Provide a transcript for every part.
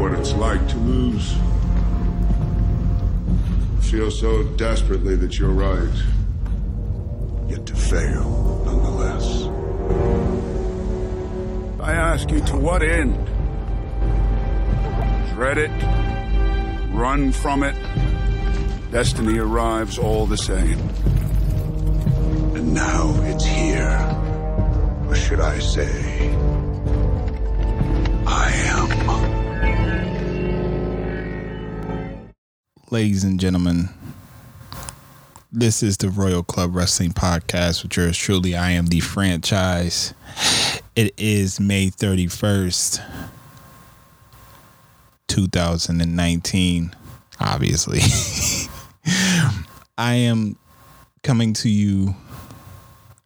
what it's like to lose. Feel so desperately that you're right. Yet to fail, nonetheless. I ask you to what end? Dread it? Run from it? Destiny arrives all the same. And now it's here. Or should I say, ladies and gentlemen. This is the Royal Club Wrestling Podcast with yours truly. I am the franchise. It is May 31st, 2019, obviously. I am coming to you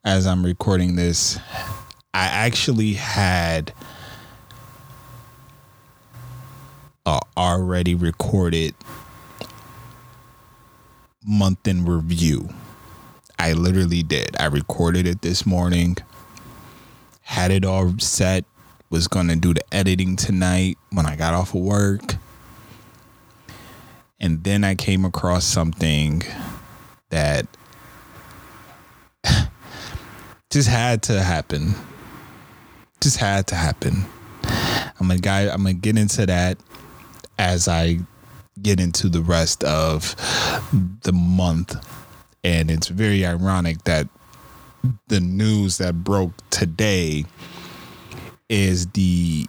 as I'm recording this. I actually had already recorded month in review. I literally did. I recorded it this morning, had it all set, was going to do the editing tonight when I got off of work. And then I came across something that just had to happen. Just had to happen. I'm a guy, I'm going to get into that as I get into the rest of the month. And it's very ironic that the news that broke today is the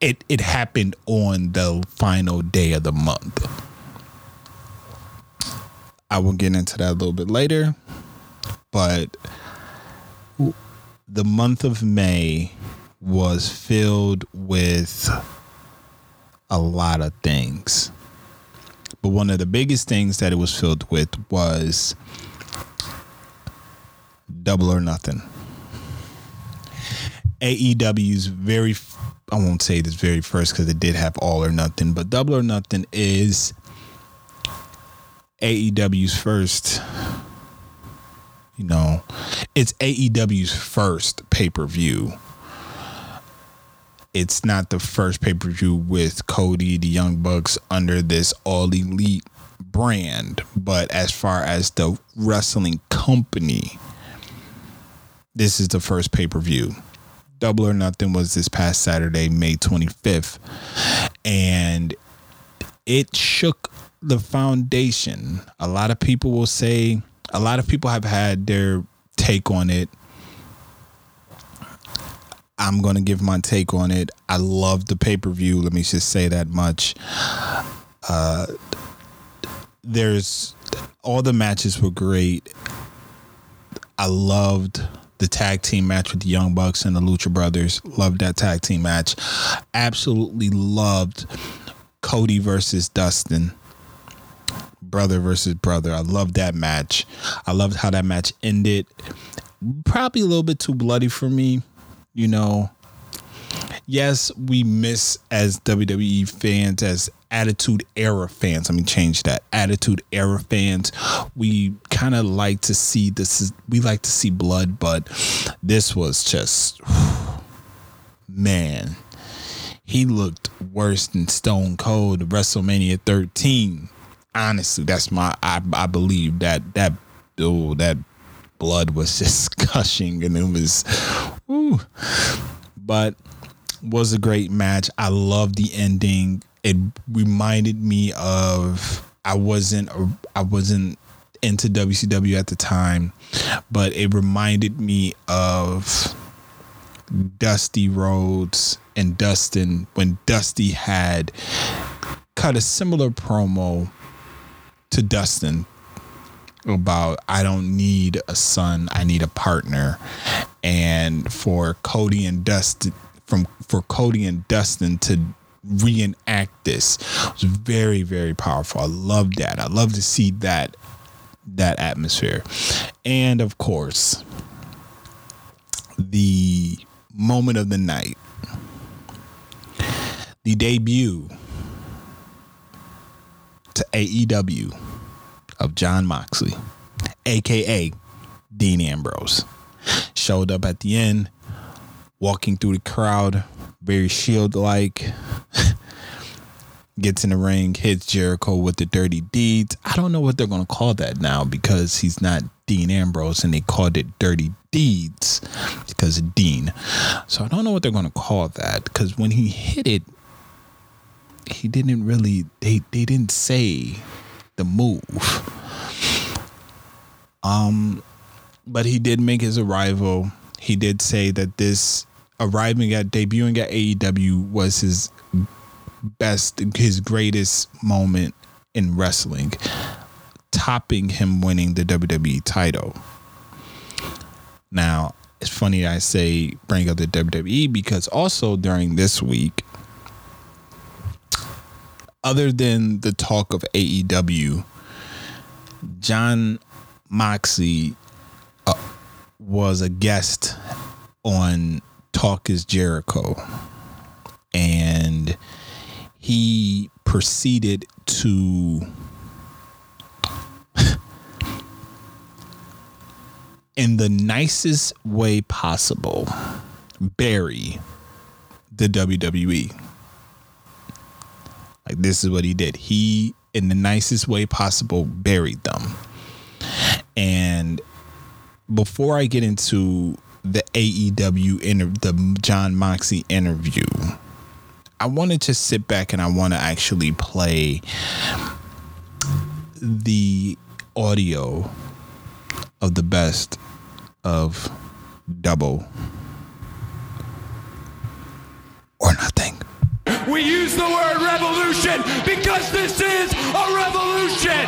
it it happened on the final day of the month. I will get into that a little bit later, but the month of May was filled with a lot of things. But one of the biggest things that it was filled with was double or nothing. AEW's very, I won't say this very first because it did have all or nothing, but double or nothing is AEW's first, you know, it's AEW's first pay per view it's not the first pay per view with Cody, the Young Bucks under this all elite brand, but as far as the wrestling company, this is the first pay per view. Double or Nothing was this past Saturday, May 25th, and it shook the foundation. A lot of people will say, a lot of people have had their take on it I'm going to give my take on it. I love the pay per view. Let me just say that much. Uh, there's all the matches were great. I loved the tag team match with the Young Bucks and the Lucha Brothers. Loved that tag team match. Absolutely loved Cody versus Dustin. Brother versus brother. I loved that match. I loved how that match ended. Probably a little bit too bloody for me you know, yes, we miss as WWE fans, as Attitude Era fans. Let me change that. Attitude Era fans, we kind of like to see this. we like to see blood, but this was just, man, he looked worse than Stone Cold WrestleMania 13. Honestly, that's my. I I believe that that oh that blood was just gushing and it was woo. but was a great match. I love the ending. It reminded me of i wasn't i wasn't into wcw at the time but it reminded me of dusty rhodes and dustin when dusty had cut a similar promo to dustin about I don't need a son, I need a partner. And for Cody and Dustin from for Cody and Dustin to reenact this was very, very powerful. I love that. I love to see that that atmosphere. And of course, the moment of the night. The debut to AEW of Jon Moxley, aka Dean Ambrose. Showed up at the end, walking through the crowd, very shield like. Gets in the ring, hits Jericho with the dirty deeds. I don't know what they're going to call that now because he's not Dean Ambrose and they called it dirty deeds because of Dean. So I don't know what they're going to call that because when he hit it, he didn't really, they, they didn't say the move. Um, but he did make his arrival. He did say that this arriving at debuting at AEW was his best, his greatest moment in wrestling, topping him winning the WWE title. Now, it's funny I say bring up the WWE because also during this week, other than the talk of AEW, Jon Moxley uh, was a guest on Talk is Jericho. And he proceeded to in the nicest way possible bury the WWE. Like this is what he did. He in the nicest way possible buried them. And before I get into the AEW inter- the Jon Moxley interview, I wanted to sit back and I want to actually play the audio of the best of double or nothing. We use the word revolution because this is a revolution.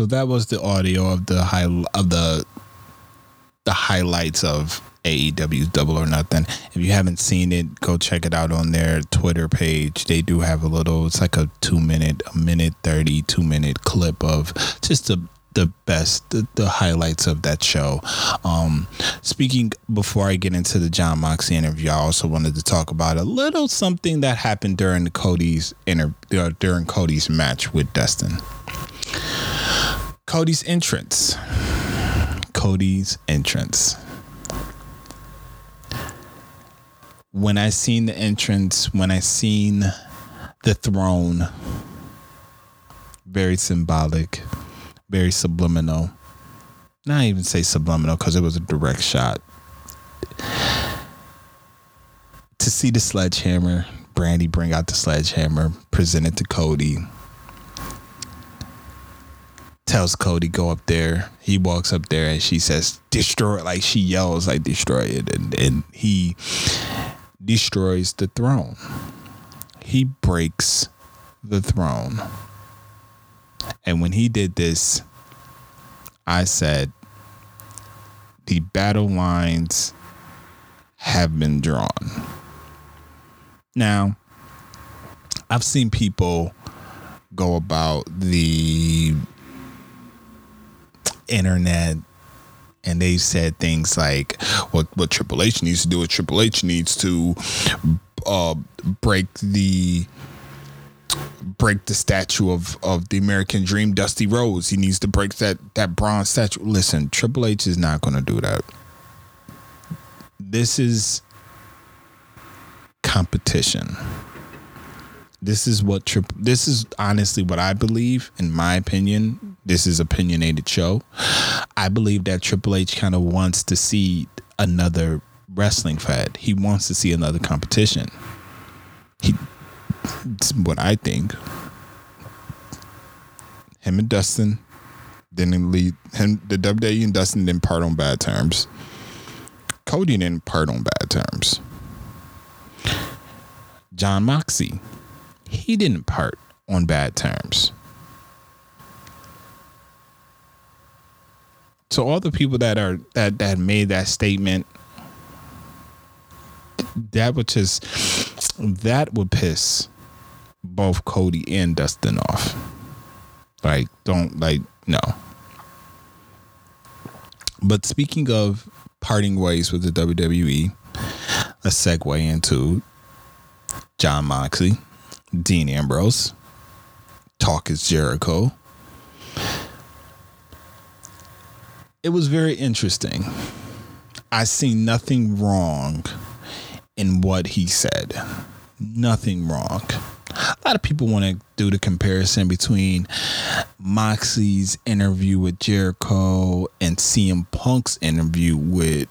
So that was the audio of the high of the the highlights of AEW's Double or Nothing. If you haven't seen it, go check it out on their Twitter page. They do have a little. It's like a two minute, a minute thirty, two minute clip of just the the best the, the highlights of that show um speaking before i get into the jon moxley interview i also wanted to talk about a little something that happened during the cody's uh, during cody's match with dustin Cody's entrance. Cody's entrance. When I seen the entrance, when I seen the throne, very symbolic, very subliminal. Not even say subliminal because it was a direct shot. To see the sledgehammer, Brandi bring out the sledgehammer, present it to Cody tells Cody go up there. He walks up there and she says destroy. Like she yells like destroy it, and and he destroys the throne. He breaks the throne. And when he did this, I said the battle lines have been drawn. Now, I've seen people go about the internet and they said things like what what Triple H needs to do is Triple H needs to uh, break the break the statue of of the American Dream Dusty Rhodes. He needs to break that that bronze statue. Listen, Triple H is not going to do that. This is competition. This is what trip. This is honestly what I believe. In my opinion, this is opinionated show. I believe that Triple H kind of wants to see another wrestling fad. He wants to see another competition. He, it's what I think. Him and Dustin didn't lead him. The WWE and Dustin didn't part on bad terms. Cody didn't part on bad terms. Jon Moxley, he didn't part on bad terms. So all the people that are that that made that statement, that would just that would piss both Cody and Dustin off. Like, don't like no. But speaking of parting ways with the WWE, let's segue into Jon Moxley, Dean Ambrose, Talk is Jericho. It was very interesting. I see nothing wrong in what he said. Nothing wrong. A lot of people want to do the comparison between Moxie's interview with Jericho and CM Punk's interview with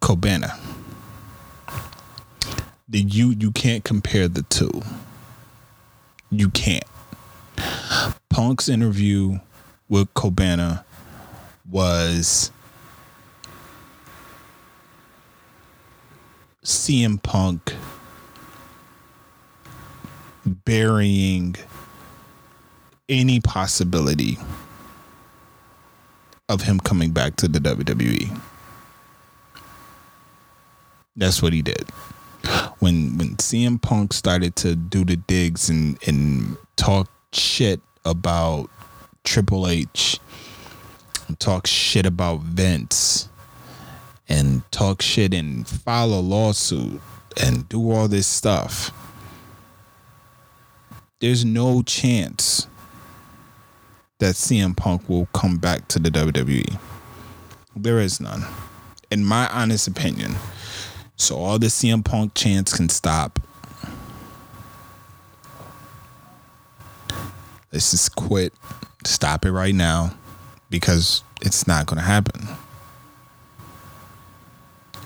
Cabana. You you can't compare the two. You can't. Punk's interview with Cabana was CM Punk burying any possibility of him coming back to the WWE. That's what he did. When when CM Punk started to do the digs and and talk shit about Triple H, and talk shit about Vince, and talk shit and file a lawsuit and do all this stuff there's no chance that CM Punk will come back to the WWE. There is none. In my honest opinion. So all the CM Punk chants can stop. Let's just quit. Stop it right now because it's not going to happen.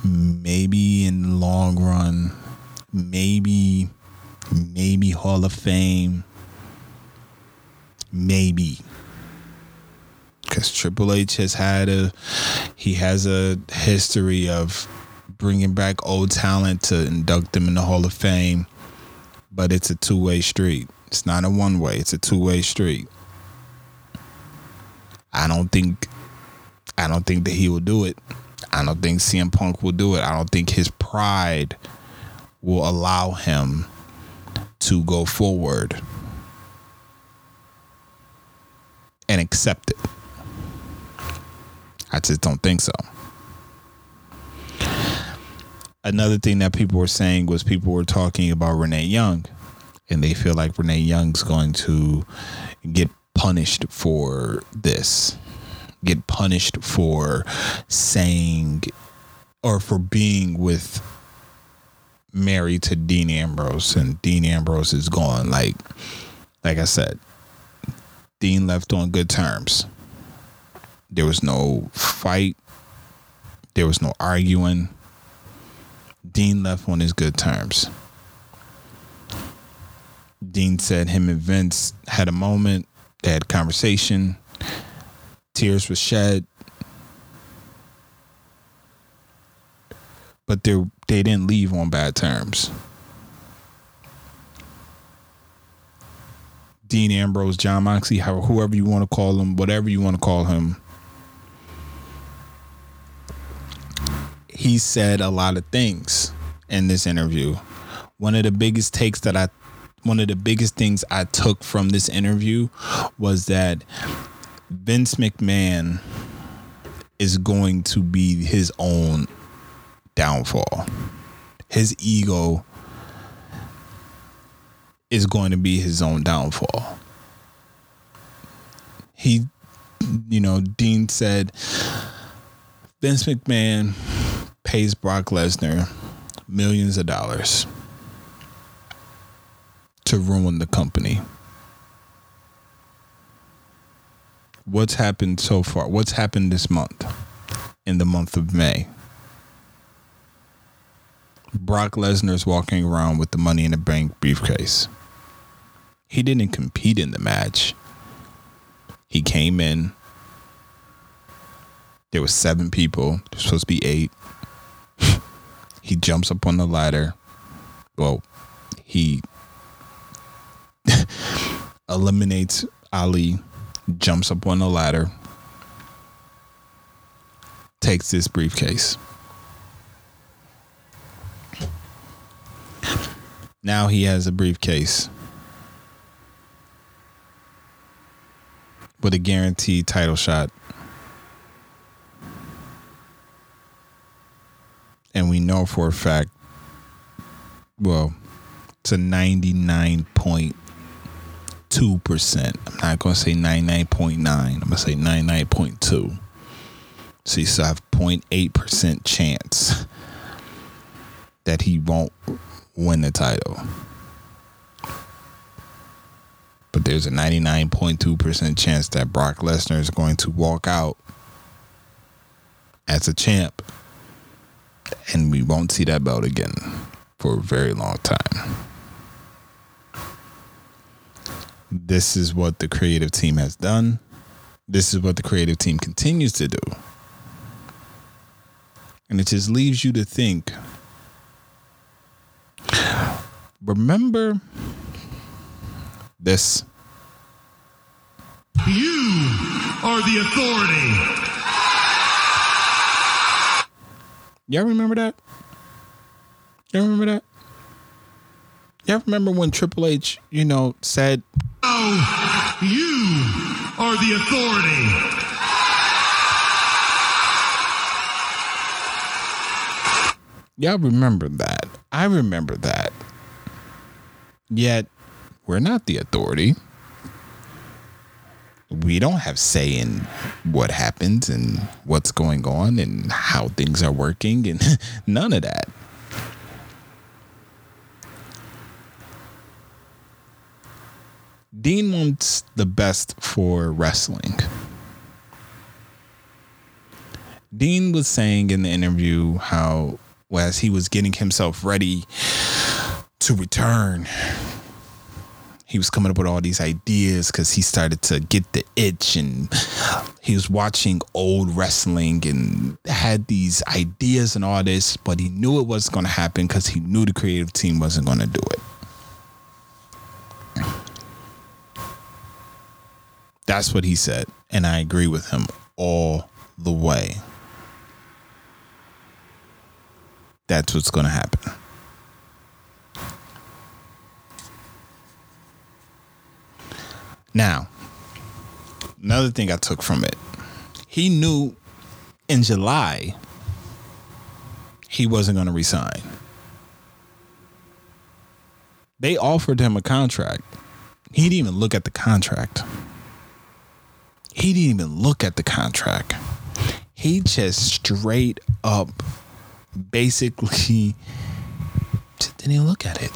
Maybe in the long run, maybe maybe Hall of Fame, maybe. Because Triple H has had a, he has a history of bringing back old talent to induct them in the Hall of Fame, but it's a two way street. It's not a one way. It's a two way street. I don't think, I don't think that he will do it. I don't think CM Punk will do it. I don't think his pride will allow him to go forward and accept it. I just don't think so. Another thing that people were saying was people were talking about Renee Young, and they feel like Renee Young's going to get punished for this, get punished for saying or for being with married to Dean Ambrose, and Dean Ambrose is gone. Like, like I said, Dean left on good terms. There was no fight. There was no arguing. Dean left on his good terms. Dean said him and Vince had a moment. They had a conversation. Tears were shed. But they they didn't leave on bad terms. Dean Ambrose, Jon Moxley, whoever you want to call him, whatever you want to call him. He said a lot of things in this interview. One of the biggest takes that I one of the biggest things I took from this interview was that Vince McMahon is going to be his own downfall. His ego is going to be his own downfall. He, you know, Dean said Vince McMahon pays Brock Lesnar millions of dollars to ruin the company. What's happened so far? What's happened this month? In the month of May. Brock Lesnar's walking around with the money in the bank briefcase. He didn't compete in the match. He came in. There was seven people. There's supposed to be eight. He jumps up on the ladder. Well, he eliminates Ali, jumps up on the ladder, takes this briefcase. Now he has a briefcase with a guaranteed title shot. And we know for a fact, well, it's a 99.2%. I'm not going to say 99.9. I'm going to say 99.2. See, So I have 0.8% chance that he won't win the title. But there's a 99.2% chance that Brock Lesnar is going to walk out as a champ. And we won't see that belt again for a very long time. This is what the creative team has done. This is what the creative team continues to do. And it just leaves you to think remember this. You are the authority. Y'all remember that? Y'all remember that? Y'all remember when Triple H, you know, said, Oh, you are the authority. Y'all remember that. I remember that. Yet, we're not the authority. We don't have say in what happens and what's going on and how things are working and none of that. Dean wants the best for wrestling. Dean was saying in the interview how, as he was getting himself ready to return, he was coming up with all these ideas because he started to get the itch and he was watching old wrestling and had these ideas and all this, but he knew it wasn't going to happen because he knew the creative team wasn't going to do it. That's what he said. And I agree with him all the way. That's what's going to happen. Now, another thing I took from it, he knew in July he wasn't going to resign. They offered him a contract. He didn't even look at the contract. He didn't even look at the contract. He just straight up basically didn't even look at it.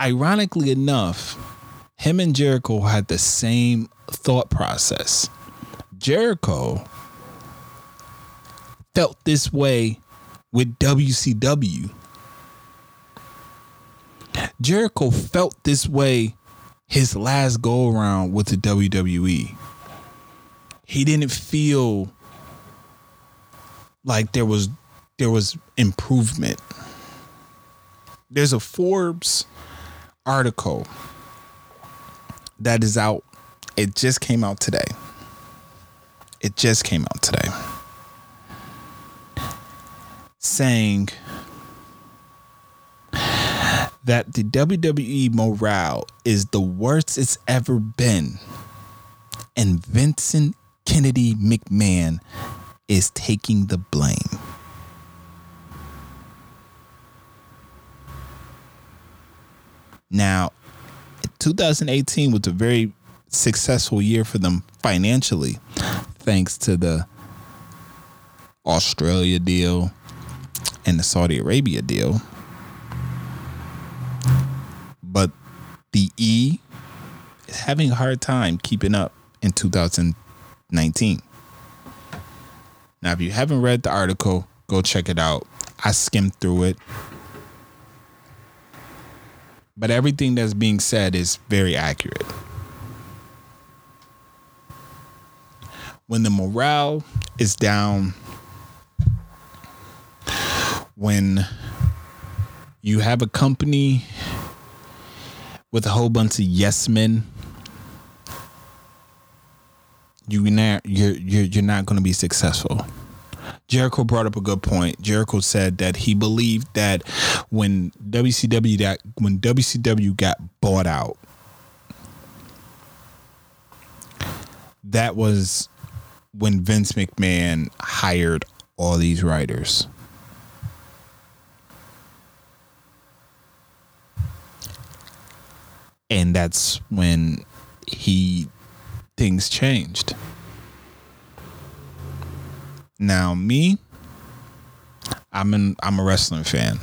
Ironically enough, him and Jericho had the same thought process. Jericho felt this way with WCW. Jericho felt this way his last go around with the WWE. He didn't feel like there was there was improvement. There's a Forbes article that is out. It just came out today. It just came out today. Saying that the WWE morale is the worst it's ever been. And Vincent Kennedy McMahon is taking the blame. Now, 2018 was a very successful year for them financially, thanks to the Australia deal and the Saudi Arabia deal. But the E is having a hard time keeping up in 2019. Now, if you haven't read the article, go check it out. I skimmed through it. But everything that's being said is very accurate. When the morale is down, when you have a company with a whole bunch of yes men, you not you're you're you're not going to be successful. Jericho brought up a good point. Jericho said that he believed that when WCW that when WCW got bought out, that was when Vince McMahon hired all these writers. And that's when he things changed. Now, me, I'm an I'm a wrestling fan.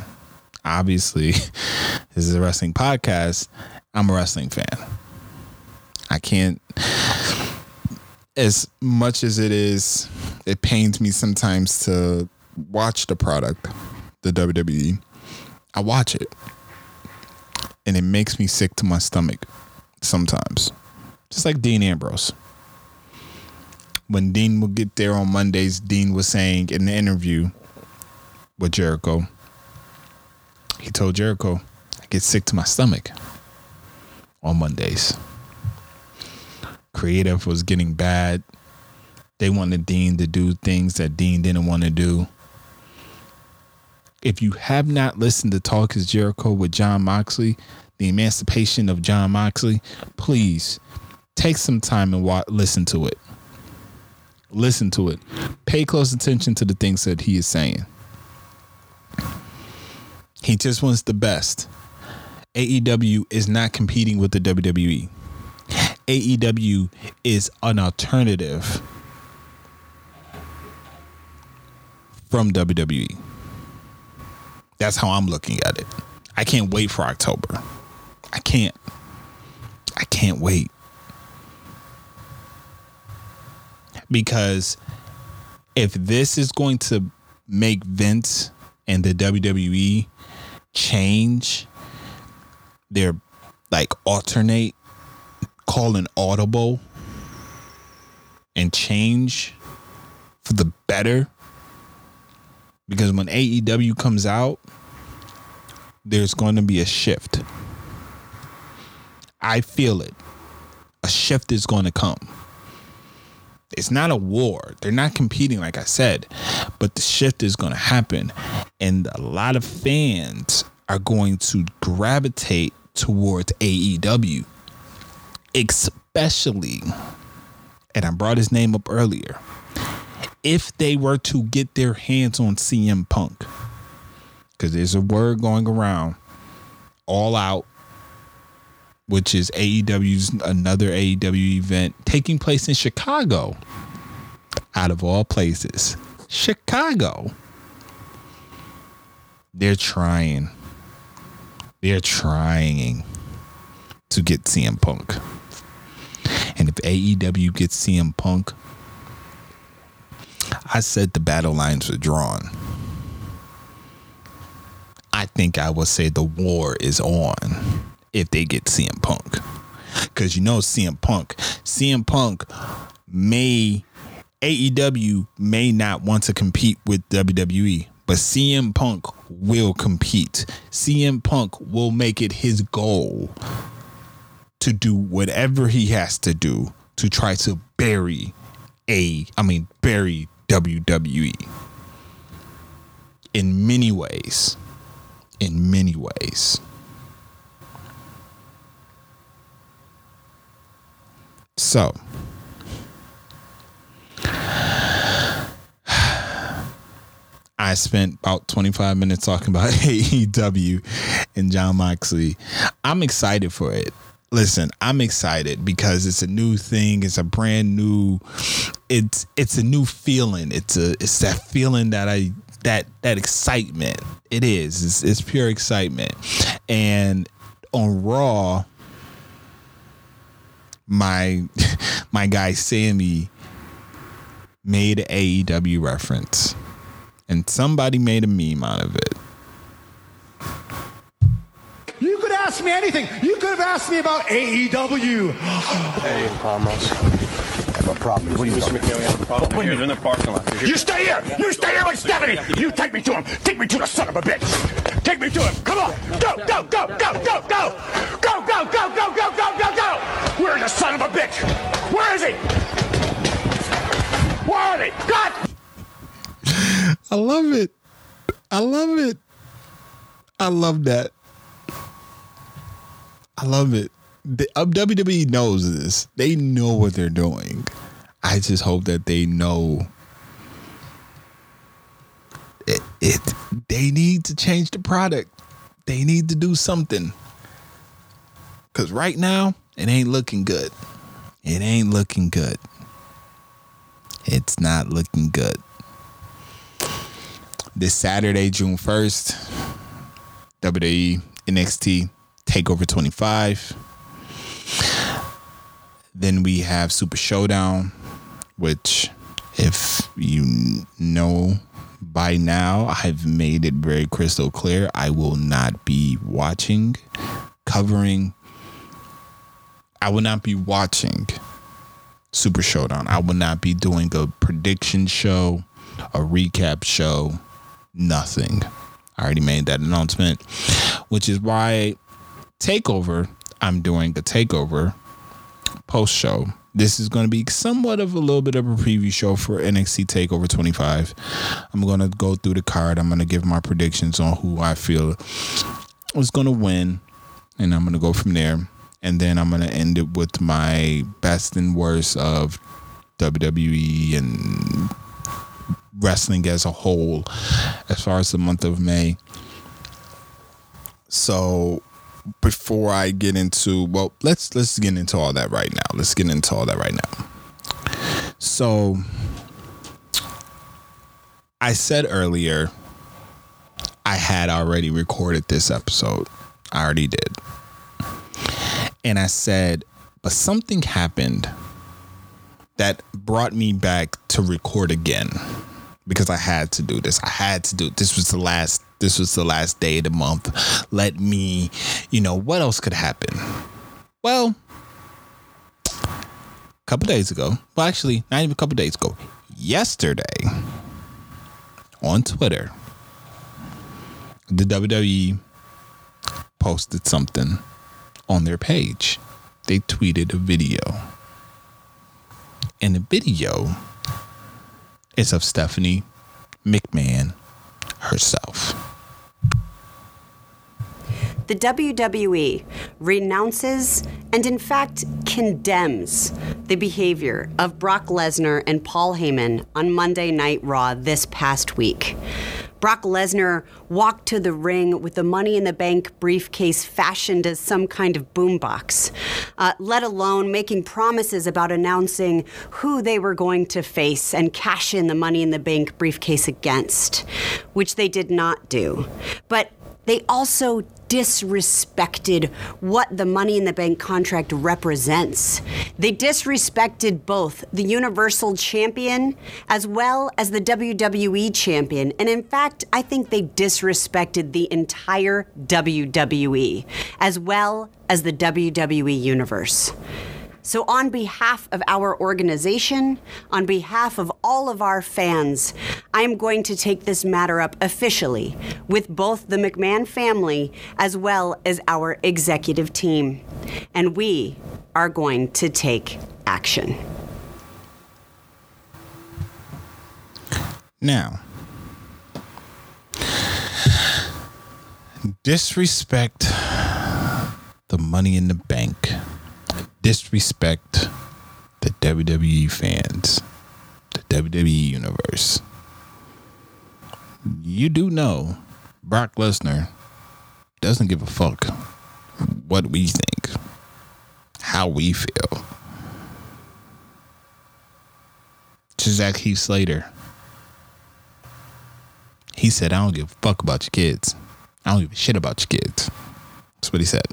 Obviously, this is a wrestling podcast. I'm a wrestling fan. I can't as much as it is it pains me sometimes to watch the product, the WWE. I watch it. And it makes me sick to my stomach sometimes. Just like Dean Ambrose when Dean would get there on Mondays, Dean was saying in the interview with Jericho, he told Jericho, I get sick to my stomach on Mondays. Creative was getting bad. They wanted Dean to do things that Dean didn't want to do. If you have not listened to Talk is Jericho with Jon Moxley, the emancipation of Jon Moxley, please take some time and wa- listen to it. Listen to it. Pay close attention to the things that he is saying. He just wants the best. AEW is not competing with the WWE. AEW is an alternative from WWE. That's how I'm looking at it. I can't wait for October. I can't. I can't wait. Because if this is going to make Vince and the WWE change their like alternate call an audible and change for the better because when AEW comes out there's going to be a shift. I feel it. A shift is going to come it's not a war. They're not competing, like I said, but the shift is going to happen. And a lot of fans are going to gravitate towards AEW, especially, and I brought his name up earlier, if they were to get their hands on CM Punk. Because there's a word going around all out which is AEW's another AEW event taking place in Chicago. Out of all places, Chicago. They're trying. They're trying to get CM Punk. And if AEW gets CM Punk, I said the battle lines were drawn. I think I will say the war is on if they get CM Punk. Cause you know CM Punk. CM Punk may AEW may not want to compete with WWE, but CM Punk will compete. CM Punk will make it his goal to do whatever he has to do to try to bury a I mean bury WWE in many ways. In many ways. So, I spent about 25 minutes talking about AEW and Jon Moxley. I'm excited for it. listen, I'm excited because it's a new thing. It's a brand new. It's it's a new feeling. It's a it's that feeling that I that that excitement. It is. It's, it's pure excitement. And on Raw, my my guy Sammy made an AEW reference, and somebody made a meme out of it. You could ask me anything. You could have asked me about AEW. Hey, Palmas. I have a problem. What do you Mr. McNeil, have a problem? What are you in the parking lot? You stay here! You stay here with Stephanie! You take me to him! Take me to the son of a bitch! Take me to him! Come on! Go, go, go, go, go, go! Go, go, go, go, go, go, go, go! Where's the son of a bitch? Where is he? Where are they? God! I love it. I love it. I love that. I love it. The, uh, WWE knows this. They know what they're doing. I just hope that they know it, it. They need to change the product. They need to do something. Cause right now it ain't looking good. It ain't looking good. It's not looking good this Saturday, June 1st, WWE NXT TakeOver 25. Then we have Super Showdown, which, if you know by now, I've made it very crystal clear. I will not be watching, covering, I will not be watching Super Showdown. I will not be doing a prediction show, a recap show, nothing. I already made that announcement, which is why Takeover, I'm doing a Takeover post show. This is going to be somewhat of a little bit of a preview show for NXT Takeover 25. I'm going to go through the card. I'm going to give my predictions on who I feel is going to win, and I'm going to go from there. And then I'm to end it with my best and worst of WWE and wrestling as a whole as far as the month of May. So before I get into well, let's let's get into all that right now. Let's get into all that right now. So I said earlier I had already recorded this episode. I already did. And I said, but something happened that brought me back to record again because I had to do this. I had to do. This was the last this was the last day of the month. Let me, you know, what else could happen? Well, a couple days ago, well actually, not even a couple days ago, yesterday on Twitter, the WWE posted something on their page. They tweeted a video. And the video is of Stephanie McMahon herself. The WWE renounces and, in fact, condemns the behavior of Brock Lesnar and Paul Heyman on Monday Night Raw this past week. Brock Lesnar walked to the ring with the Money in the Bank briefcase fashioned as some kind of boombox, uh, let alone making promises about announcing who they were going to face and cash in the Money in the Bank briefcase against, which they did not do. But they also disrespected what the Money in the Bank contract represents. They disrespected both the Universal Champion as well as the WWE Champion. And in fact, I think they disrespected the entire WWE as well as the WWE Universe. So, on behalf of our organization, on behalf of all of our fans, I am going to take this matter up officially with both the McMahon family as well as our executive team. And we are going to take action. Now, disrespect the money in the bank, disrespect the WWE fans, the WWE universe. You do know Brock Lesnar doesn't give a fuck what we think. how we feel. Just ask Heath Slater. He said, I don't give a fuck about your kids. I don't give a shit about your kids. That's what he said.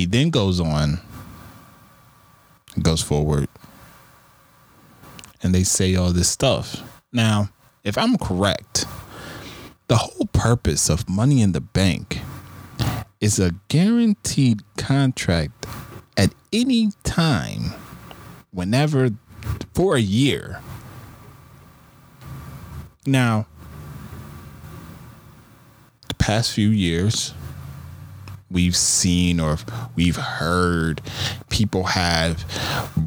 He then goes on, goes forward, and they say all this stuff. Now, if I'm correct, the whole purpose of Money in the Bank is a guaranteed contract at any time, whenever, for a year. Now, the past few years, we've seen or we've heard people have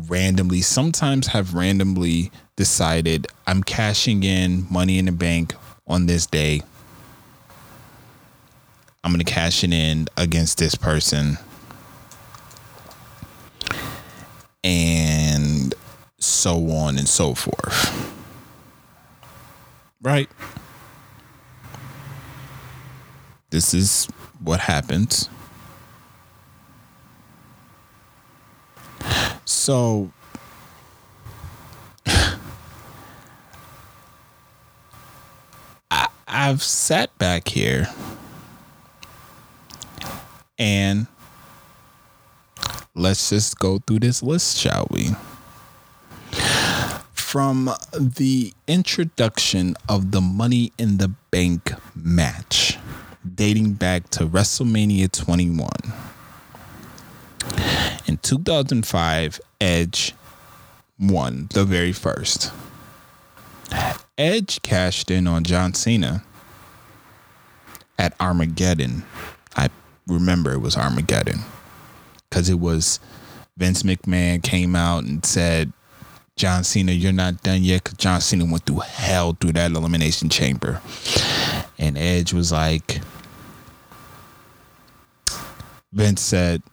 randomly, sometimes have randomly decided, I'm cashing in money in the bank on this day. I'm going to cash it in against this person. And so on and so forth. Right? This is what happens. So I, I've sat back here and let's just go through this list, shall we? From the introduction of the Money in the Bank match, dating back to WrestleMania 21. In 2005, Edge won the very first. Edge cashed in on John Cena at Armageddon. I remember it was Armageddon because it was Vince McMahon came out and said, John Cena, you're not done yet. Because John Cena went through hell through that elimination chamber. And Edge was like, Vince said,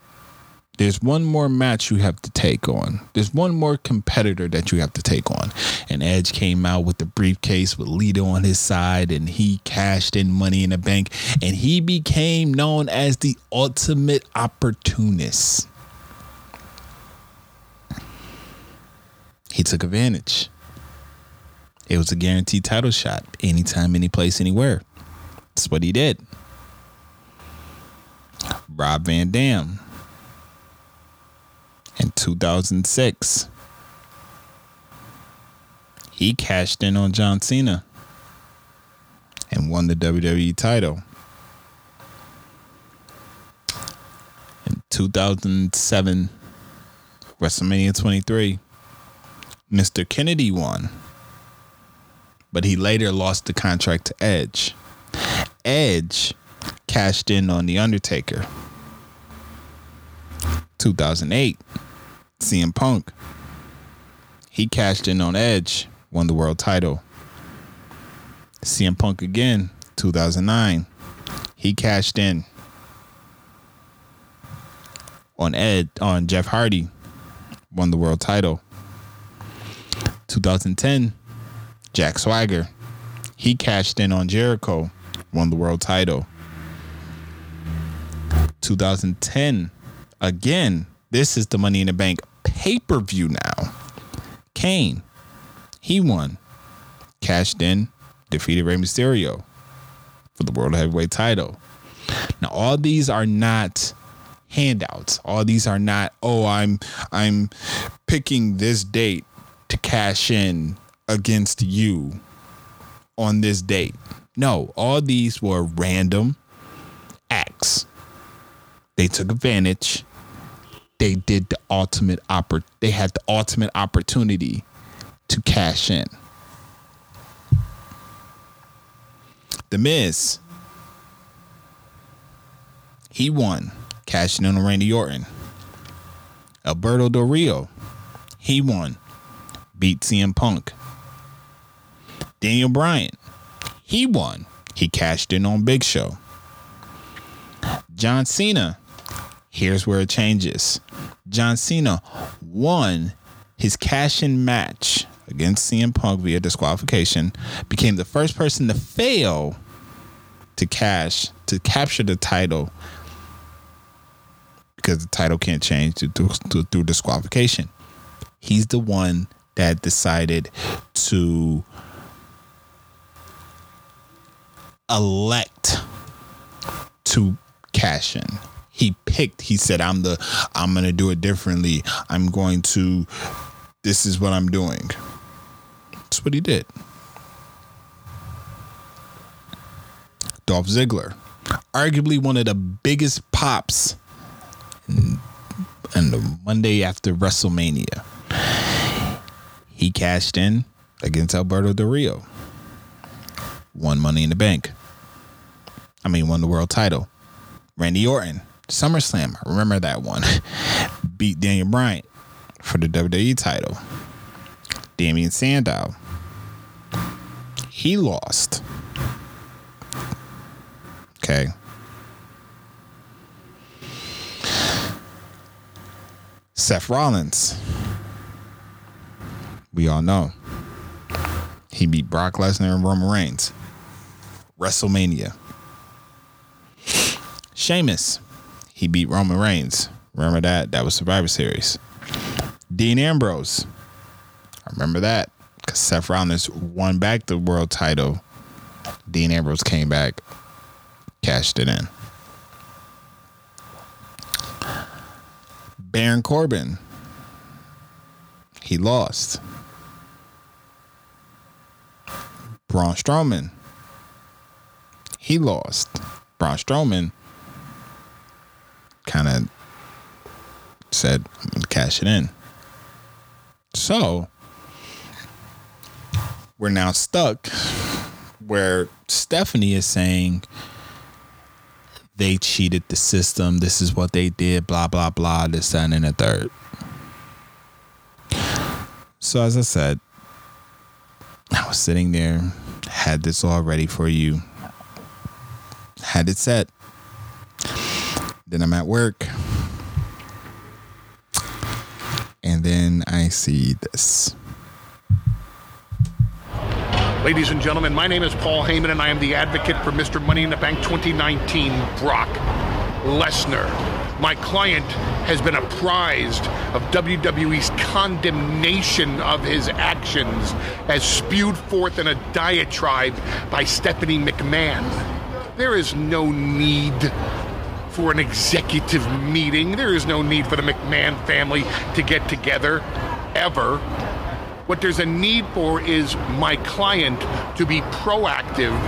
there's one more match you have to take on. There's one more competitor that you have to take on. And Edge came out with the briefcase with Lita on his side and he cashed in money in the bank and he became known as the ultimate opportunist. He took advantage. It was a guaranteed title shot anytime, any place, anywhere. That's what he did. Rob Van Dam in 2006. He cashed in on John Cena and won the WWE title. In 2007, WrestleMania 23, Mr. Kennedy won, but he later lost the contract to Edge. Edge cashed in on The Undertaker. 2008, CM Punk. He cashed in on Edge, won the world title. CM Punk again, 2009. He cashed in on Ed on Jeff Hardy, won the world title. 2010, Jack Swagger. He cashed in on Jericho, won the world title. 2010, again, this is the Money in the Bank pay per view now. Kane, he won, cashed in, defeated Rey Mysterio for the World Heavyweight title. Now, all these are not handouts. All these are not, oh, I'm I'm picking this date cash in against you on this date. No, all these were random acts. They took advantage. They did the ultimate oppor- they had the ultimate opportunity to cash in. The Miz. He won, cashing in on Randy Orton. Alberto Del Rio. He won, beat CM Punk. Daniel Bryan. He won. He cashed in on Big Show. John Cena. Here's where it changes. John Cena won his cash in match against CM Punk via disqualification, became the first person to fail to cash, to capture the title because the title can't change through, through, through disqualification. He's the one that decided to elect to cash in. He picked, he said, I'm the I'm gonna do it differently. I'm going to this is what I'm doing. That's what he did. Dolph Ziggler, arguably one of the biggest pops in, in the Monday after WrestleMania. He cashed in against Alberto Del Rio. Won Money in the Bank. I mean, won the world title. Randy Orton, SummerSlam. Remember that one. Beat Daniel Bryan for the WWE title. Damien Sandow. He lost. Okay. Seth Rollins. We all know. He beat Brock Lesnar and Roman Reigns. WrestleMania. Sheamus. He beat Roman Reigns. Remember that? That was Survivor Series. Dean Ambrose. I remember that because Seth Rollins won back the world title. Dean Ambrose came back, cashed it in. Baron Corbin. He lost. Braun Strowman. He lost. Braun Strowman kind of said, I'm going to cash it in. So we're now stuck where Stephanie is saying they cheated the system. This is what they did, blah, blah, blah, this, that, and the third. So, as I said, I was sitting there, had this all ready for you, had it set. Then I'm at work. And then I see this. Ladies and gentlemen, my name is Paul Heyman, and I am the advocate for Mr. Money in the Bank 2019, Brock Lesnar. My client has been apprised of WWE's condemnation of his actions as spewed forth in a diatribe by Stephanie McMahon. There is no need for an executive meeting. There is no need for the McMahon family to get together ever. What there's a need for is my client to be proactive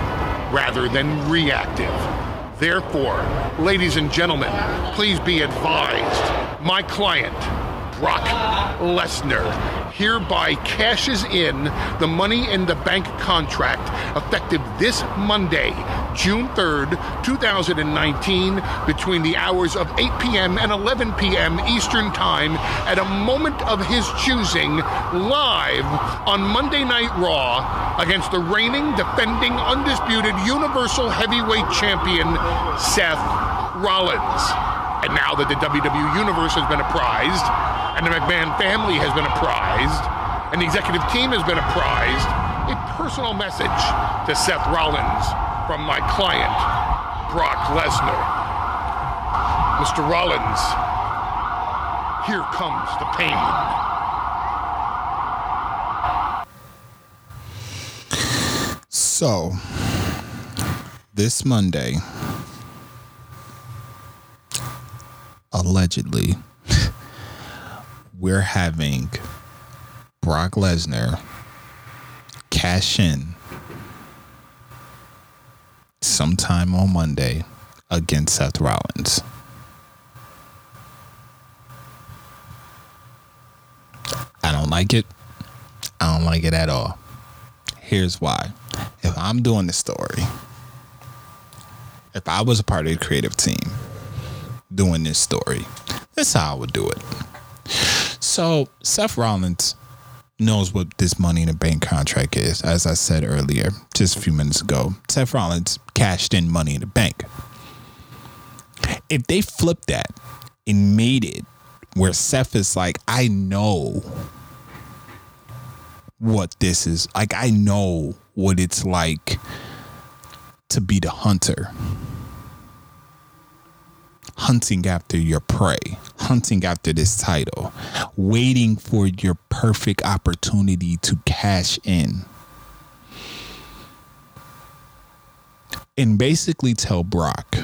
rather than reactive. Therefore, ladies and gentlemen, please be advised. My client, Brock Lesnar, hereby cashes in the money in the bank contract effective this Monday, June 3rd, 2019, between the hours of 8 p.m. and 11 p.m. Eastern Time at a moment of his choosing live on Monday Night Raw against the reigning, defending, undisputed Universal Heavyweight Champion, Seth Rollins. And now that the WWE Universe has been apprised, and the McMahon family has been apprised, and the executive team has been apprised, a personal message to Seth Rollins from my client, Brock Lesnar. Mr. Rollins, here comes the pain. So, this Monday, allegedly, we're having Brock Lesnar cash in sometime on Monday against Seth Rollins. I don't like it. I don't like it at all. Here's why. If I'm doing the story, if I was a part of the creative team doing this story, That's how I would do it. So Seth Rollins knows what this money in the bank contract is. As I said earlier, just a few minutes ago, Seth Rollins cashed in money in the bank. If they flip that and made it where Seth is like, I know what this is. Like, I know what it's like to be the hunter. Hunting after your prey, hunting after this title, waiting for your perfect opportunity to cash in. And basically tell Brock,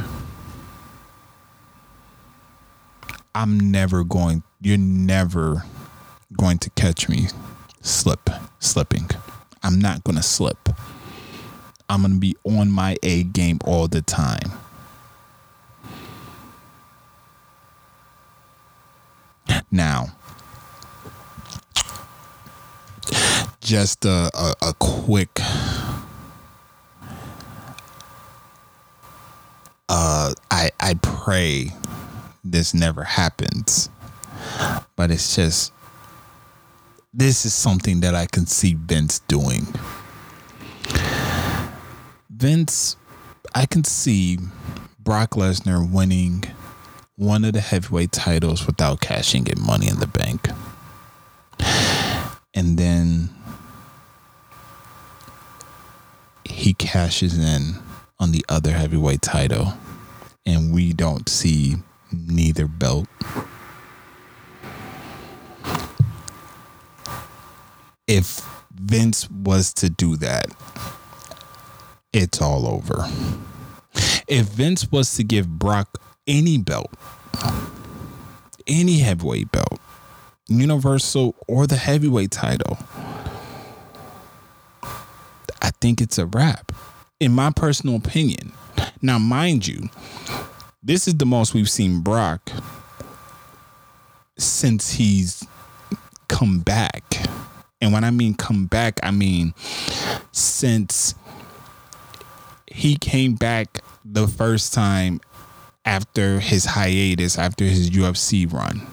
I'm never going, you're never going to catch me slip, slipping. I'm not going to slip. I'm going to be on my A game all the time. Now, just a, a, a quick uh I I pray this never happens. But it's just this is something that I can see Vince doing. Vince, I can see Brock Lesnar winning one of the heavyweight titles without cashing in money in the bank. And then he cashes in on the other heavyweight title and we don't see neither belt. If Vince was to do that, it's all over. If Vince was to give Brock any belt, any heavyweight belt, universal or the heavyweight title, I think it's a wrap. In my personal opinion. Now, mind you, this is the most we've seen Brock since he's come back. And when I mean come back, I mean since he came back the first time after his hiatus, after his UFC run.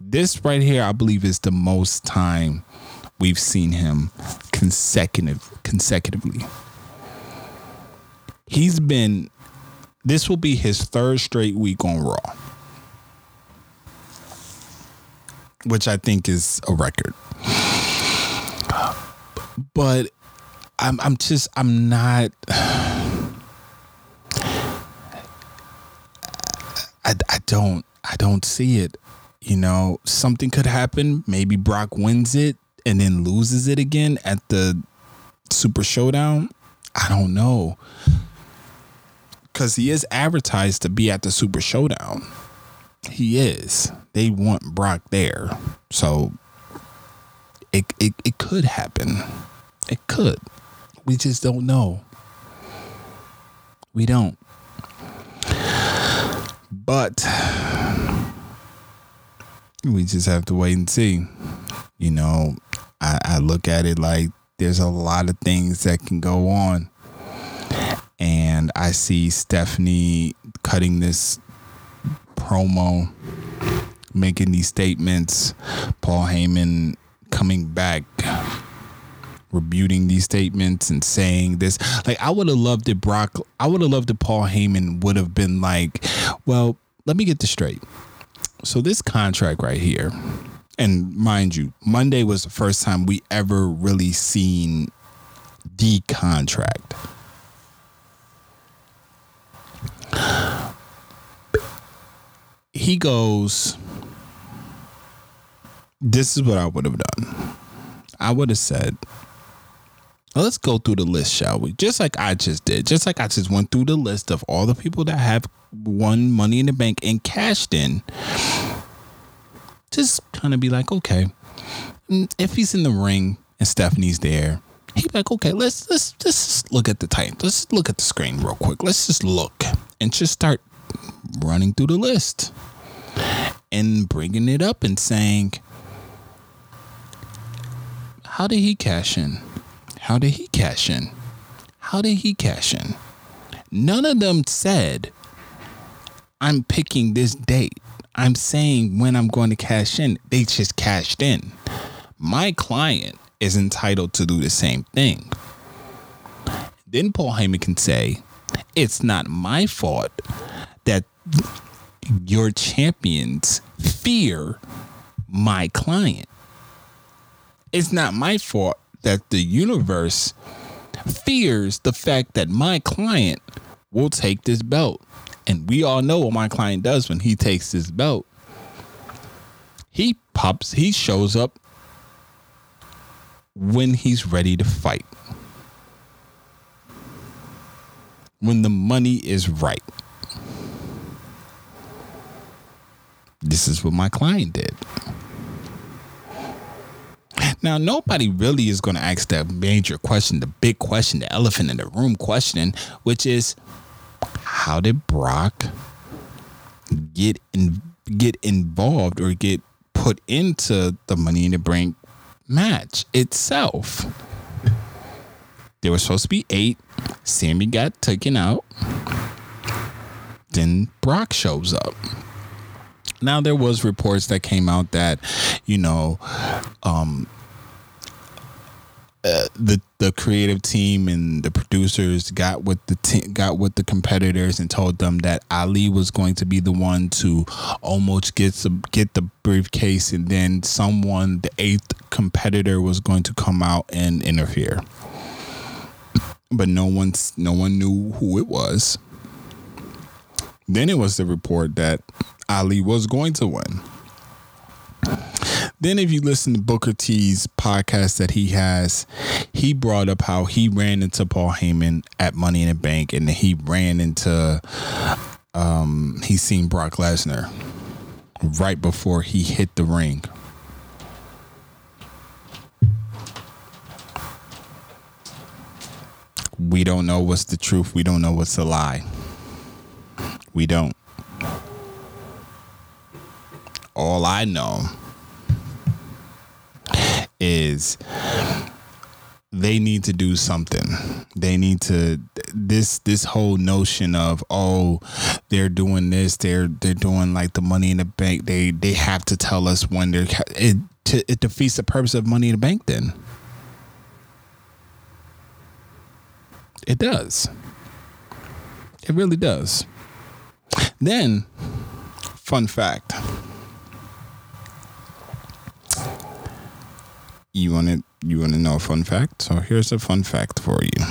This right here, I believe, is the most time we've seen him consecutive consecutively. He's been this will be his third straight week on Raw. Which I think is a record. But I'm I'm just I'm not I, I don't I don't see it. You know, something could happen. Maybe Brock wins it and then loses it again at the Super Showdown. I don't know. Cause he is advertised to be at the Super Showdown. He is. They want Brock there. So it it, it could happen. It could. We just don't know. We don't. But we just have to wait and see. You know, I, I look at it like there's a lot of things that can go on. And I see Stephanie cutting this promo, making these statements, Paul Heyman coming back rebuting these statements and saying this. Like I would have loved it Brock I would have loved it Paul Heyman would have been like, well, let me get this straight. So this contract right here, and mind you, Monday was the first time we ever really seen the contract. He goes, This is what I would have done. I would have said, Let's go through the list, shall we? Just like I just did. Just like I just went through the list of all the people that have won money in the bank and cashed in. Just kind of be like, okay, mm, if he's in the ring and Stephanie's there, he'd be like, okay, let's let's just look at the time. Let's look at the screen real quick. Let's just look and just start running through the list and bringing it up and saying, how did he cash in? How did he cash in? How did he cash in? None of them said, I'm picking this date. I'm saying when I'm going to cash in. They just cashed in. My client is entitled to do the same thing. Then Paul Heyman can say, It's not my fault that your champions fear my client. It's not my fault that the universe fears the fact that my client will take this belt And we all know what my client does when he takes his belt. He pops, he shows up when he's ready to fight. When the money is right. This is what my client did. Now, nobody really is going to ask the major question, the big question, the elephant in the room question, which is how did Brock get in, get involved or get put into the Money in the Bank match itself? There was supposed to be eight. Sami got taken out. Then Brock shows up. Now there was reports that came out that, you know, um, uh, the the creative team and the producers got with the te- got with the competitors and told them that Ali was going to be the one to almost get the get the briefcase and then someone the eighth competitor was going to come out and interfere. But no one's no one knew who it was. Then it was the report that Ali was going to win. Then, if you listen to Booker T's podcast that he has, he brought up how he ran into Paul Heyman at Money in the Bank, and he ran into um, he seen Brock Lesnar right before he hit the ring. We don't know what's the truth. We don't know what's a lie. We don't. All I know is they need to do something. They need to this this whole notion of oh they're doing this they're they're doing like the money in the bank they they have to tell us when they're it it defeats the purpose of money in the bank then. It does. It really does. Then fun fact. You want to you want to know a fun fact? So here's a fun fact for you.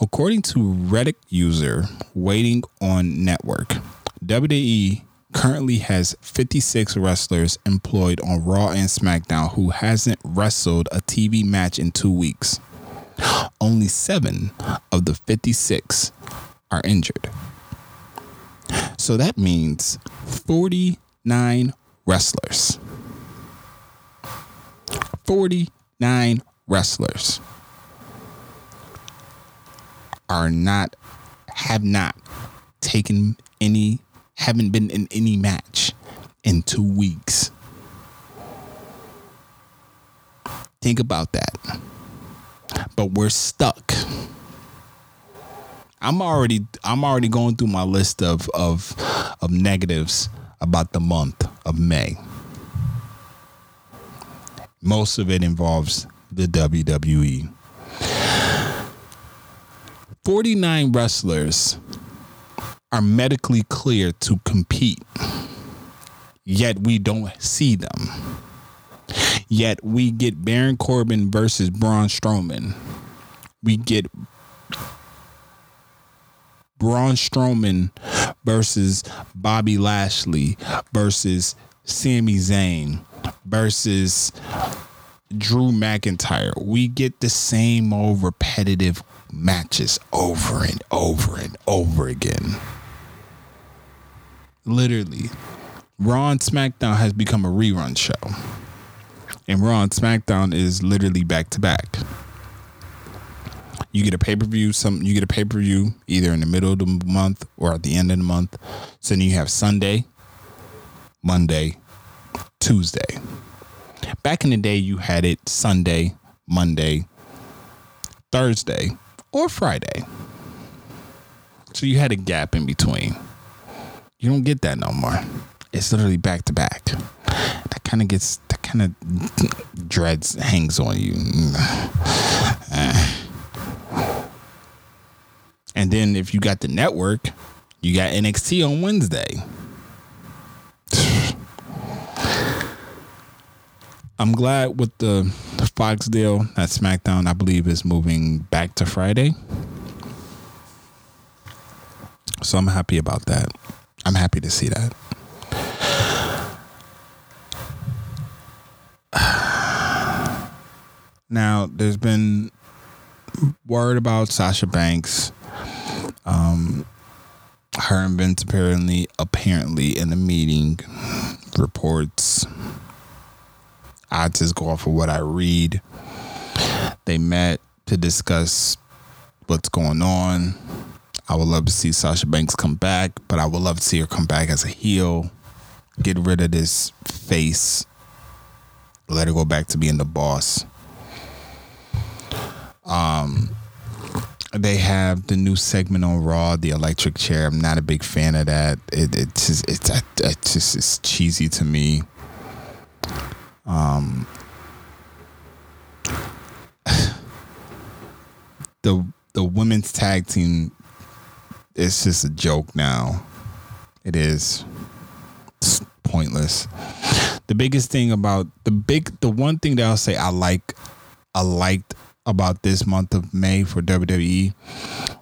According to Reddit user Waiting on Network, WWE currently has 56 wrestlers employed on Raw and SmackDown who hasn't wrestled a TV match in 2 weeks. Only 7 of the 56 are injured. So that means 49 wrestlers 49 wrestlers are not have not taken any haven't been in any match in 2 weeks. Think about that. But we're stuck. I'm already I'm already going through my list of of of negatives about the month of May. Most of it involves the WWE. 49 wrestlers are medically cleared to compete, yet we don't see them. Yet we get Baron Corbin versus Braun Strowman. We get Braun Strowman versus Bobby Lashley versus Sami Zayn versus Drew McIntyre. We get the same old repetitive matches over and over and over again. Literally, Raw and SmackDown has become a rerun show. And Raw and SmackDown is literally back to back. You get a pay per view. Some you get a pay per view either in the middle of the month or at the end of the month. So then you have Sunday, Monday, Tuesday. Back in the day, you had it Sunday, Monday, Thursday, or Friday. So you had a gap in between. You don't get that no more. It's literally back to back. That kind of gets that kind of dreads hangs on you. And then if you got the network, you got NXT on Wednesday. I'm glad with the, Fox deal that SmackDown, I believe, is moving back to Friday. So I'm happy about that. I'm happy to see that. Now, there's been word about Sasha Banks. Um, her and Vince apparently, apparently in a meeting, reports. I just go off of what I read. They met to discuss what's going on. I would love to see Sasha Banks come back, but I would love to see her come back as a heel. Get rid of this face. Let her go back to being the boss. Um, they have the new segment on Raw, the electric chair. I'm not a big fan of that. It it's just, it's it just it's cheesy to me. Um, the the women's tag team it's just a joke now. It is. It's pointless. The biggest thing about the big the one thing that I'll say I like I liked about this month of May for WWE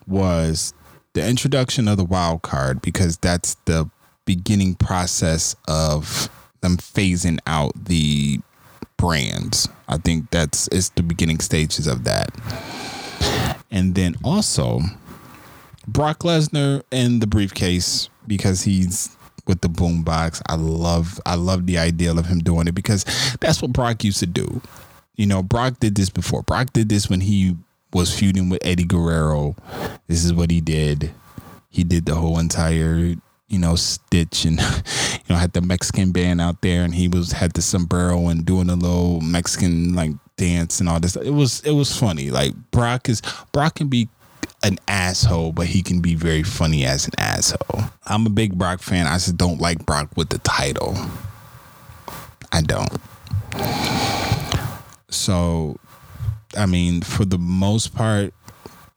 was the introduction of the wild card because that's the beginning process of them phasing out the brands. I think that's it's the beginning stages of that. And then also Brock Lesnar in the briefcase because he's with the boombox. I love I love the idea of him doing it because that's what Brock used to do. You know, Brock did this before. Brock did this when he was feuding with Eddie Guerrero. This is what he did. He did the whole entire, you know, stitch and you know, had the Mexican band out there and he was had the sombrero and doing a little Mexican like dance and all this. It was it was funny. Like Brock is Brock can be an asshole, but he can be very funny as an asshole. I'm a big Brock fan. I just don't like Brock with the title. I don't. So, I mean, for the most part,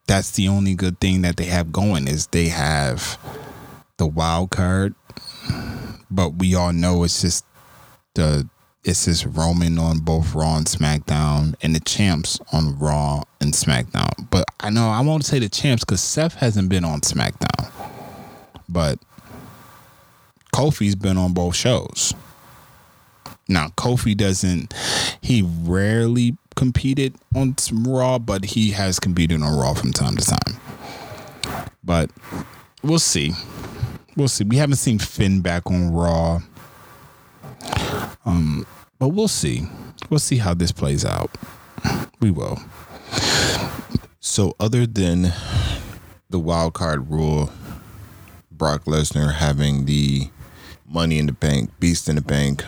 that's the only good thing that they have going is they have the wild card, but we all know it's just the it's just Roman on both Raw and SmackDown, and the champs on Raw and SmackDown. But I know I won't say the champs because Seth hasn't been on SmackDown, but Kofi's been on both shows. Now Kofi doesn't. He rarely competed on Raw, but he has competed on Raw from time to time. But we'll see. We'll see. We haven't seen Finn back on Raw. Um, but we'll see. We'll see how this plays out. We will. So, other than the wild card rule, Brock Lesnar having the Money in the Bank, Beast in the Bank.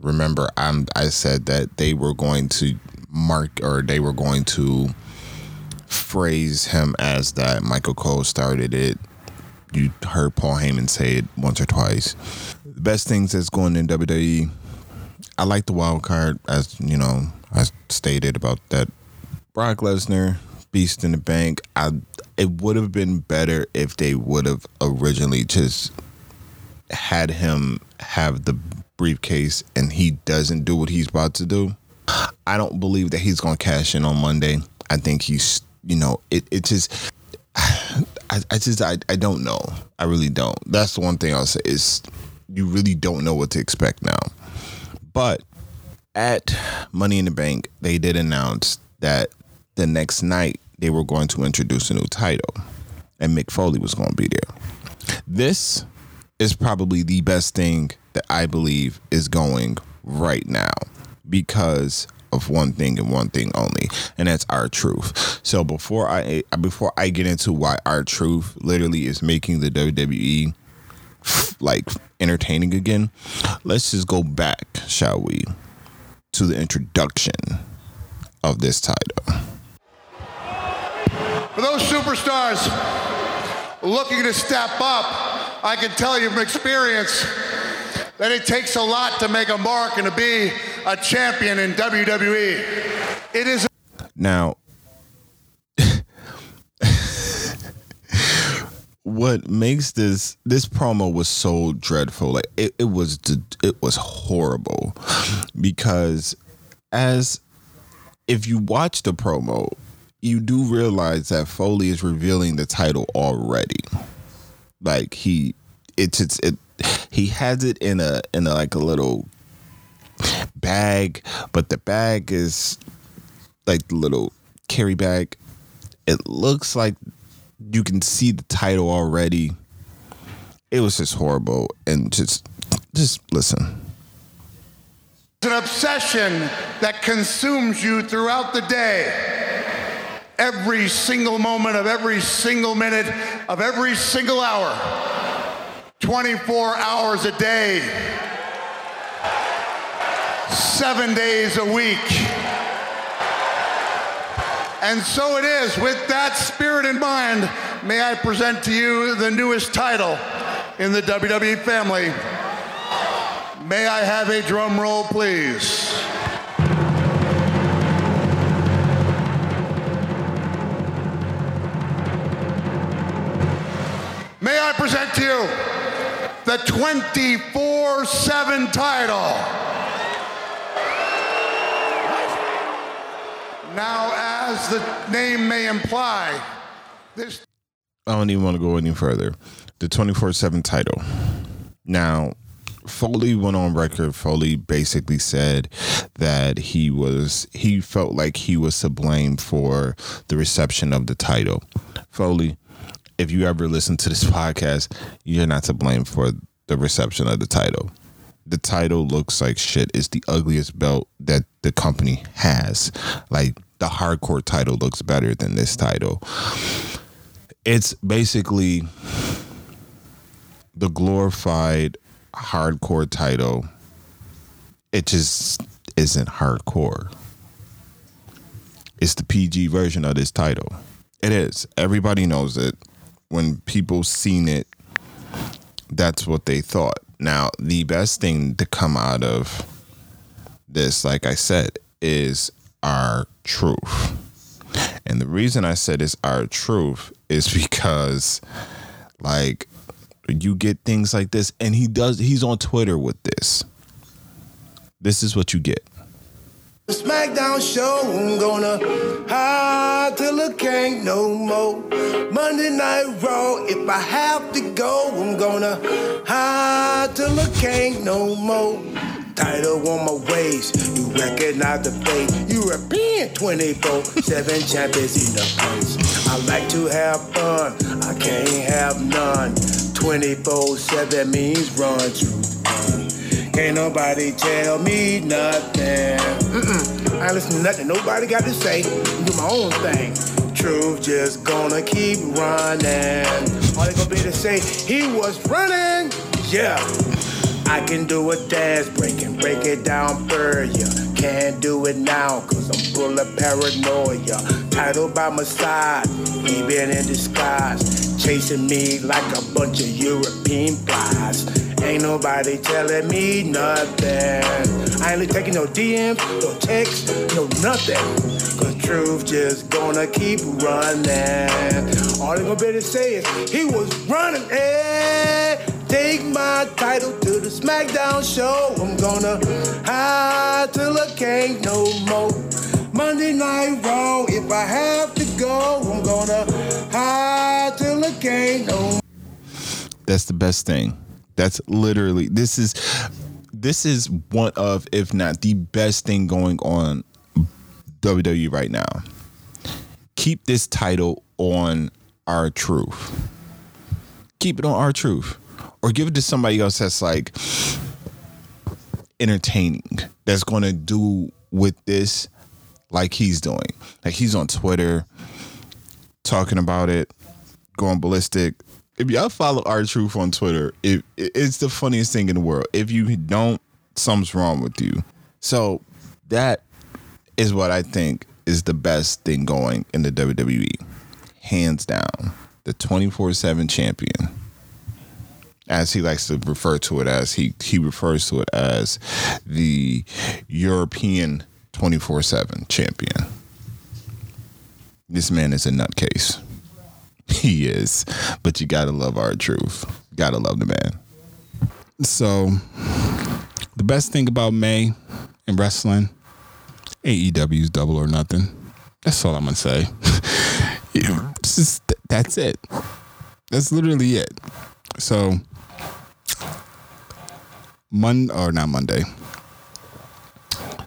Remember, I'm I said that they were going to mark or they were going to phrase him as that. Michael Cole started it. You heard Paul Heyman say it once or twice. The best things that's going in WWE. I like the wild card, as you know, I stated about that. Brock Lesnar, Beast in the Bank. I it would have been better if they would have originally just had him have the briefcase and he doesn't do what he's about to do. I don't believe that he's going to cash in on Monday. I think he's, you know, it it just I, I just I, I don't know. I really don't. That's the one thing I'll say is you really don't know what to expect now. But at Money in the Bank, they did announce that the next night they were going to introduce a new title, and Mick Foley was going to be there. This is probably the best thing that I believe is going right now because of one thing and one thing only, and that's R-Truth. So before I before I get into why R-Truth literally is making the WWE like entertaining again, let's just go back, shall we, to the introduction of this title. For those superstars looking to step up, I can tell you from experience that it takes a lot to make a mark and to be a champion in WWE. It is. Now, what makes this this promo was so dreadful like it, it was it was horrible because as if you watch the promo you do realize that foley is revealing the title already Like he, it's it's it. He has it in a in a, like a little bag, but the bag is like the little carry bag. It looks like you can see the title already. It was just horrible and just just listen. It's an obsession that consumes you throughout the day. Every single moment of every single minute of every single hour. 24 hours a day. Seven days a week. And so it is. With that spirit in mind, may I present to you the newest title in the WWE family. May I have a drum roll, please? May I present to you the 24 7 title? Now, as the name may imply, this I don't even want to go any further. The 24 7 title. Now, Foley went on record. Foley basically said that he was, he felt like he was to blame for the reception of the title. Foley, if you ever listen to this podcast, you're not to blame for the reception of the title. The title looks like shit. It's the ugliest belt that the company has. Like, the hardcore title looks better than this title it's basically the glorified hardcore title. It just isn't hardcore. It's the PG version of this title. It is. Everybody knows it. When people seen it, that's what they thought. Now, the best thing to come out of this, like I said, is our truth. And the reason I said it's R-Truth is because like you get things like this and he does he's on Twitter with this. This is what you get. SmackDown show, I'm gonna hide till I can't no more. Monday Night Raw, if I have to go, I'm gonna hide till I can't no more. Title on my waist, you recognize the face. You European 24 7 champions in the place. I like to have fun, I can't have none. 24 7 means run to run. Can't nobody tell me nothing. Mm-mm. I ain't listen to nothing nobody got to say. Do my own thing. Truth just gonna keep running. All they gonna be to say, he was running. Yeah. I can do a dance break and break it down for ya. Can't do it now, cause I'm full of paranoia. Title by my side, even in disguise. Chasing me like a bunch of European flies. Ain't nobody telling me nothing. I ain't taking no DMs, no texts, no nothing. Cause truth just gonna keep running. All they gonna be to say is, he was running, eh? Take my title to the SmackDown show. I'm gonna hide till I can't no more. Monday Night Raw, if I have to go, I'm gonna hide till I can't no more. That's the best thing. That's literally this is this is one of, if not the best thing going on WWE right now. Keep this title on R-Truth. Keep it on R-Truth. Or give it to somebody else that's like entertaining, that's gonna do with this like he's doing. Like he's on Twitter talking about it, going ballistic. If y'all follow R-Truth on Twitter, it, it's the funniest thing in the world. If you don't, something's wrong with you. So that is what I think is the best thing going in the WWE. Hands down. The 24-7 champion. As he likes to refer to it as, he he refers to it as the European 24-7 champion. This man is a nutcase. He is. But you gotta love R-Truth. Gotta love the man. So, the best thing about May in wrestling, AEW's double or nothing. That's all I'm gonna say. Just- that's it. That's literally it. So Monday or not Monday.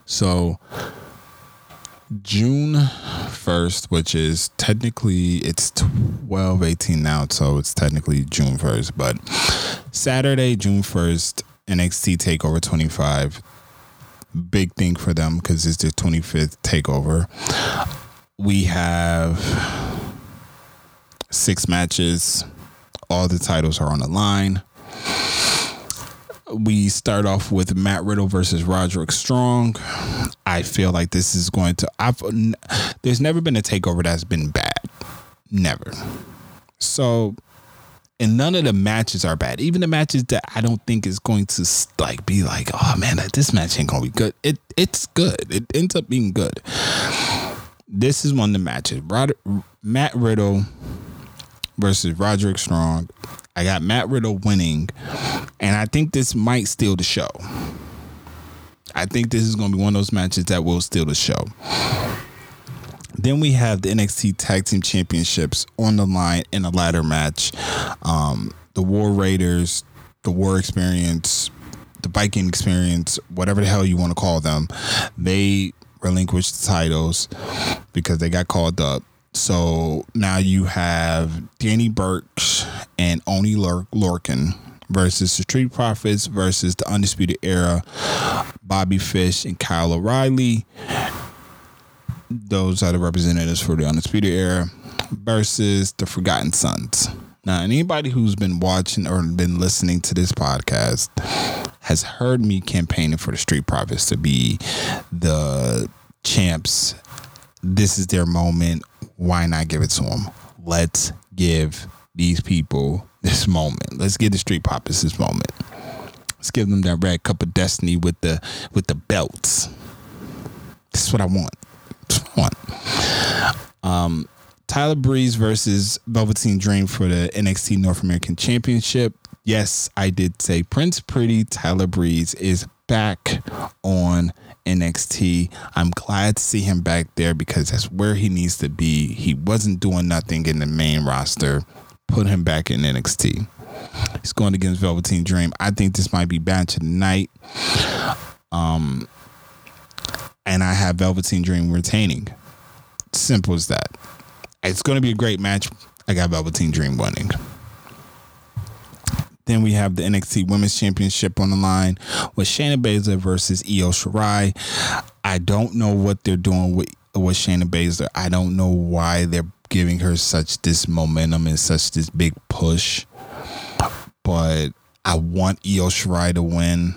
So June 1st, which is technically it's 12 18 now, so it's technically June 1st, but Saturday, June 1st, NXT Takeover 25. Big thing for them because it's their 25th takeover. We have six matches. All the titles are on the line. We start off with Matt Riddle versus Roderick Strong. I feel like this is going to. I've there's never been a takeover that's been bad, never. So, and none of the matches are bad. Even the matches that I don't think is going to like be like, oh man, this match ain't gonna be good. It it's good. It ends up being good. This is one of the matches. Rod, Matt Riddle versus Roderick Strong. I got Matt Riddle winning, and I think this might steal the show. I think this is going to be one of those matches that will steal the show. Then we have the NXT Tag Team Championships on the line in a ladder match. Um, the War Raiders, the War Experience, the Viking Experience, whatever the hell you want to call them, they relinquished the titles because they got called up. So now you have Danny Burch and Oney Lor- Lorcan versus the Street Profits versus the Undisputed Era, Bobby Fish and Kyle O'Reilly. Those are the representatives for the Undisputed Era versus the Forgotten Sons. Now, anybody who's been watching or been listening to this podcast has heard me campaigning for the Street Profits to be the champs. This is their moment. Why not give it to them? Let's give these people this moment. Let's give the Street poppers this moment. Let's give them that red cup of destiny with the with the belts. This is what I want. What I want. Um, Tyler Breeze versus Velveteen Dream for the NXT North American Championship. Yes, I did say Prince Pretty Tyler Breeze is back on NXT. I'm glad to see him back there because that's where he needs to be. He wasn't doing nothing in the main roster. Put him back in NXT. He's going against Velveteen Dream. I think this might be bad tonight. Um, and I have Velveteen Dream retaining. Simple as that. It's going to be a great match. I got Velveteen Dream winning. Then we have the NXT Women's Championship on the line with Shayna Baszler versus Io Shirai. I don't know what they're doing with with Shayna Baszler. I don't know why they're giving her such this momentum and such this big push. But I want Io Shirai to win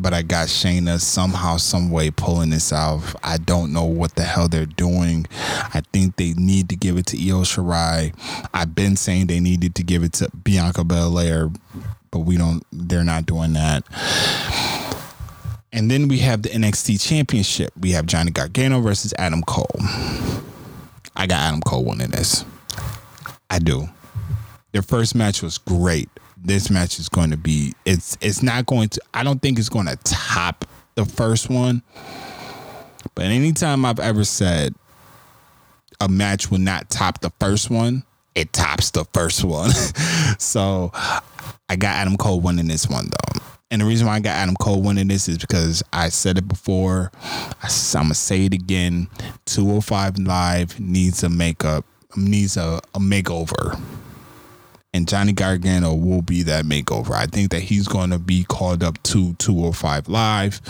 but I got Shayna somehow, some way pulling this out. I don't know what the hell they're doing. I think they need to give it to Io Shirai. I've been saying they needed to give it to Bianca Belair, but we don't. They're not doing that. And then we have the NXT Championship. We have Johnny Gargano versus Adam Cole. I got Adam Cole winning this. I do. Their first match was great this match is going to be it's it's not going to I don't think it's going to top the first one. But anytime I've ever said a match will not top the first one, it tops the first one. so I got Adam Cole winning this one though. And the reason why I got Adam Cole winning this is because I said it before. I, am gonna say it again. 205 Live needs a makeup, needs a, a makeover and Johnny Gargano will be that makeover. I think that he's to be called up to 205 Live.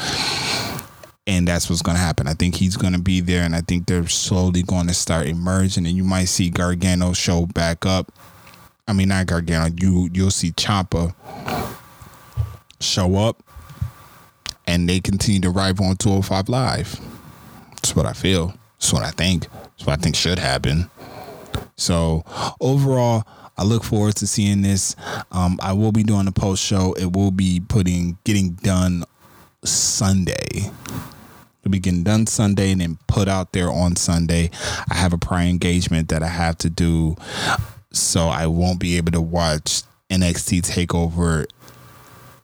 And that's what's to happen. I think he's to be there, and I think they're slowly going to start emerging, and you might see Gargano show back up. I mean, not Gargano. You you'll see Ciampa show up, and they continue to rival on 205 Live. That's what I feel. That's what I think. That's what I think should happen. So overall, I look forward to seeing this. Um, I will be doing a post show. It will be putting getting done Sunday. It'll be getting done Sunday and then put out there on Sunday. I have a prior engagement that I have to do, so I won't be able to watch NXT Takeover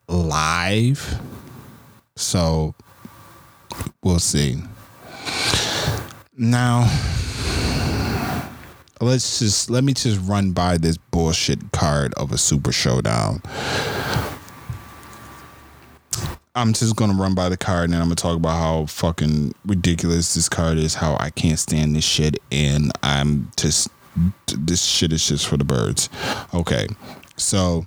live. So we'll see. Now let's just let me just run by this bullshit card of a super showdown. I'm just gonna run by the card and I'm gonna talk about how fucking ridiculous this card is, how I can't stand this shit, and I'm just this shit is just for the birds. Okay, so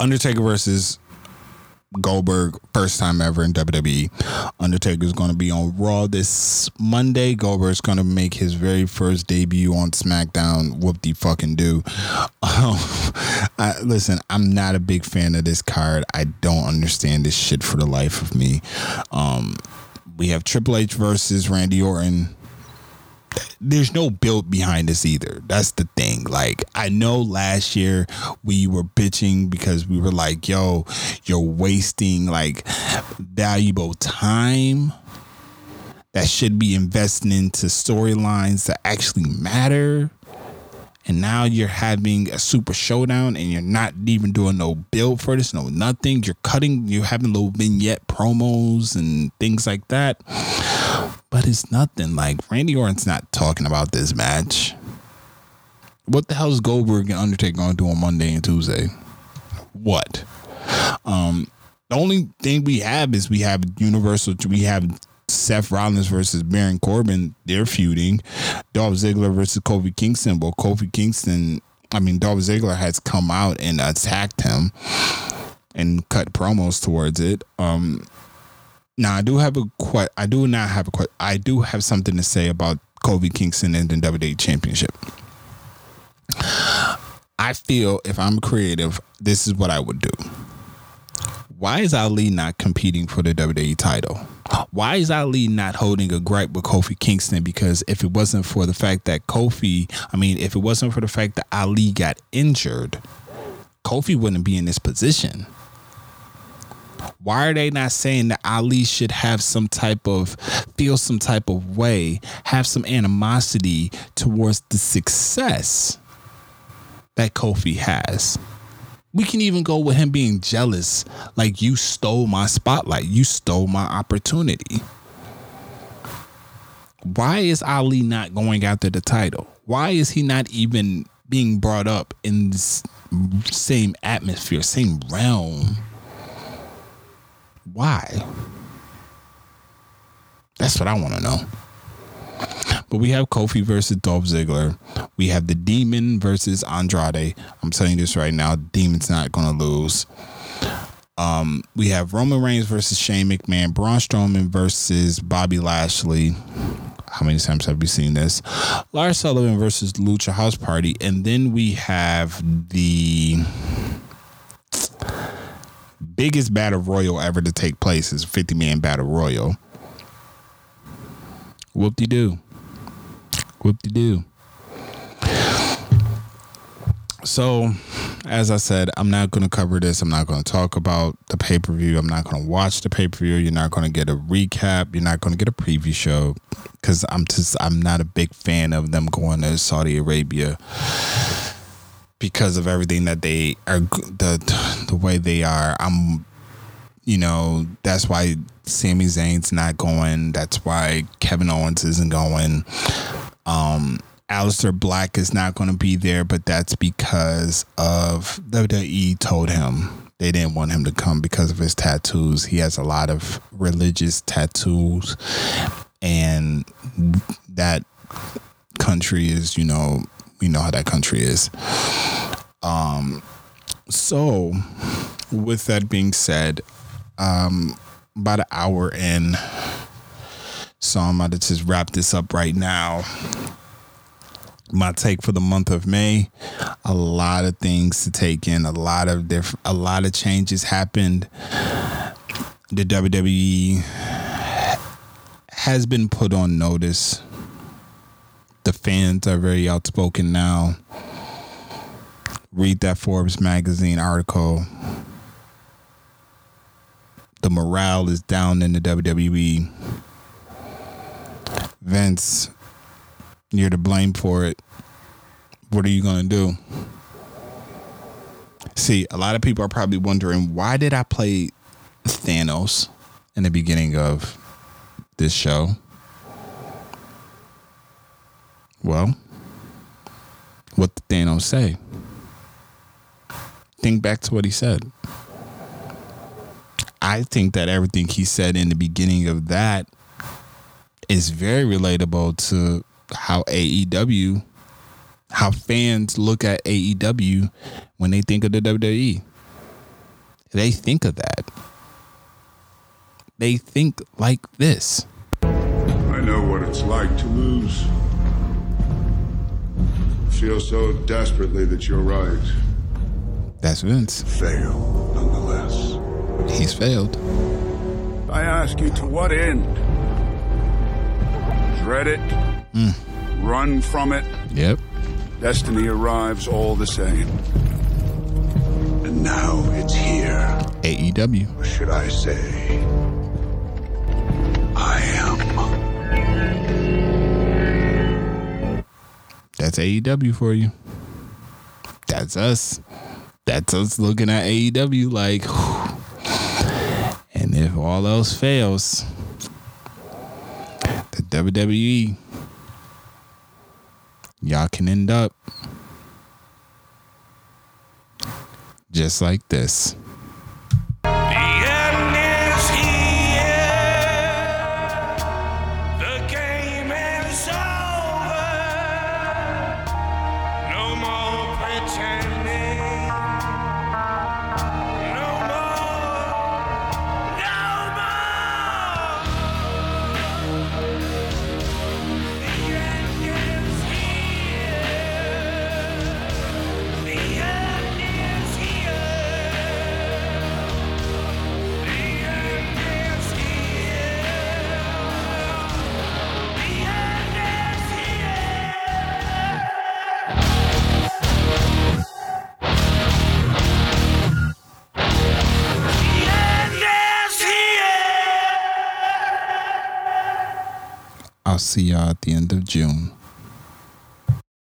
Undertaker versus Goldberg, first time ever in WWE. Undertaker's going to be on Raw this Monday. Goldberg's going to make his very first debut on SmackDown. Whoop the fucking do. Um, I, listen, I'm not a big fan of this card. I don't understand this shit for the life of me. Um, we have Triple H versus Randy Orton there's no build behind this either. That's the thing. Like I know last year we were bitching because we were like, "Yo, you're wasting like valuable time that should be invested into storylines that actually matter." And now you're having a super showdown and you're not even doing no build for this, no nothing. You're cutting, you're having little vignette promos and things like that but it's nothing. Like Randy Orton's not talking about this match. What the hell is Goldberg and Undertaker going to do on Monday and Tuesday? What? Um, the only thing we have is we have Universal. We have Seth Rollins versus Baron Corbin. They're feuding. Dolph Ziggler versus Kofi Kingston. Well, Kofi Kingston. I mean, Dolph Ziggler has come out and attacked him and cut promos towards it. Um, now I do have a que- I do not have a que- I do have something to say about Kofi Kingston and the WWE Championship. I feel if I'm creative, this is what I would do. Why is Ali not competing for the WWE title? Why is Ali not holding a gripe with Kofi Kingston? Because if it wasn't for the fact that Kofi, I mean, if it wasn't for the fact that Ali got injured, Kofi wouldn't be in this position. Why are they not saying that Ali should have some type of feel some type of way, have some animosity towards the success that Kofi has? We can even go with him being jealous, like you stole my spotlight, you stole my opportunity. Why is Ali not going after the title? Why is he not even being brought up in this same atmosphere, same realm? Why? That's what I want to know. But we have Kofi versus Dolph Ziggler. We have the Demon versus Andrade. I'm telling you this right now. Demon's not going to lose. Um, we have Roman Reigns versus Shane McMahon. Braun Strowman versus Bobby Lashley. How many times have we seen this? Lars Sullivan versus Lucha House Party. And then we have the biggest battle royal ever to take place is 50 man battle royal. Whoop de doo. Whoop de doo. So, as I said, I'm not going to cover this. I'm not going to talk about the pay per view. I'm not going to watch the pay per view. You're not going to get a recap. You're not going to get a preview show because I'm just I'm not a big fan of them going to Saudi Arabia because of everything that they are the the way they are. I'm you know, that's why Sami Zayn's not going. That's why Kevin Owens isn't going. Um Aleister Black is not going to be there, but that's because of WWE told him they didn't want him to come because of his tattoos. He has a lot of religious tattoos, and that country is, you know, you know how that country is. Um, so with that being said, um, about an hour in, so I'm about to just wrap this up right now. My take for the month of May, a lot of things to take in, a lot of different, a lot of changes happened. The WWE has been put on notice. The fans are very outspoken now read that Forbes magazine article. The morale is down in the WWE. Vince, you're to blame for it. What are you going to do? See, a lot of people are probably wondering why did I play Thanos in the beginning of this show? Well, what did Thanos say. Think back to what he said. I think that everything he said in the beginning of that is very relatable to how AEW, how fans look at AEW when they think of the WWE. They think of that. They think like this. I know what it's like to lose. Feel so desperately that you're right. That's Vince. Fail, nonetheless. He's failed. I ask you to what end? Dread it? Hmm. Run from it? Yep. Destiny arrives all the same. And now it's here. AEW. Or should I say, I am. That's AEW for you. That's us. That's us looking at AEW like, and if all else fails, the WWE, y'all can end up just like this. See y'all at the end of June.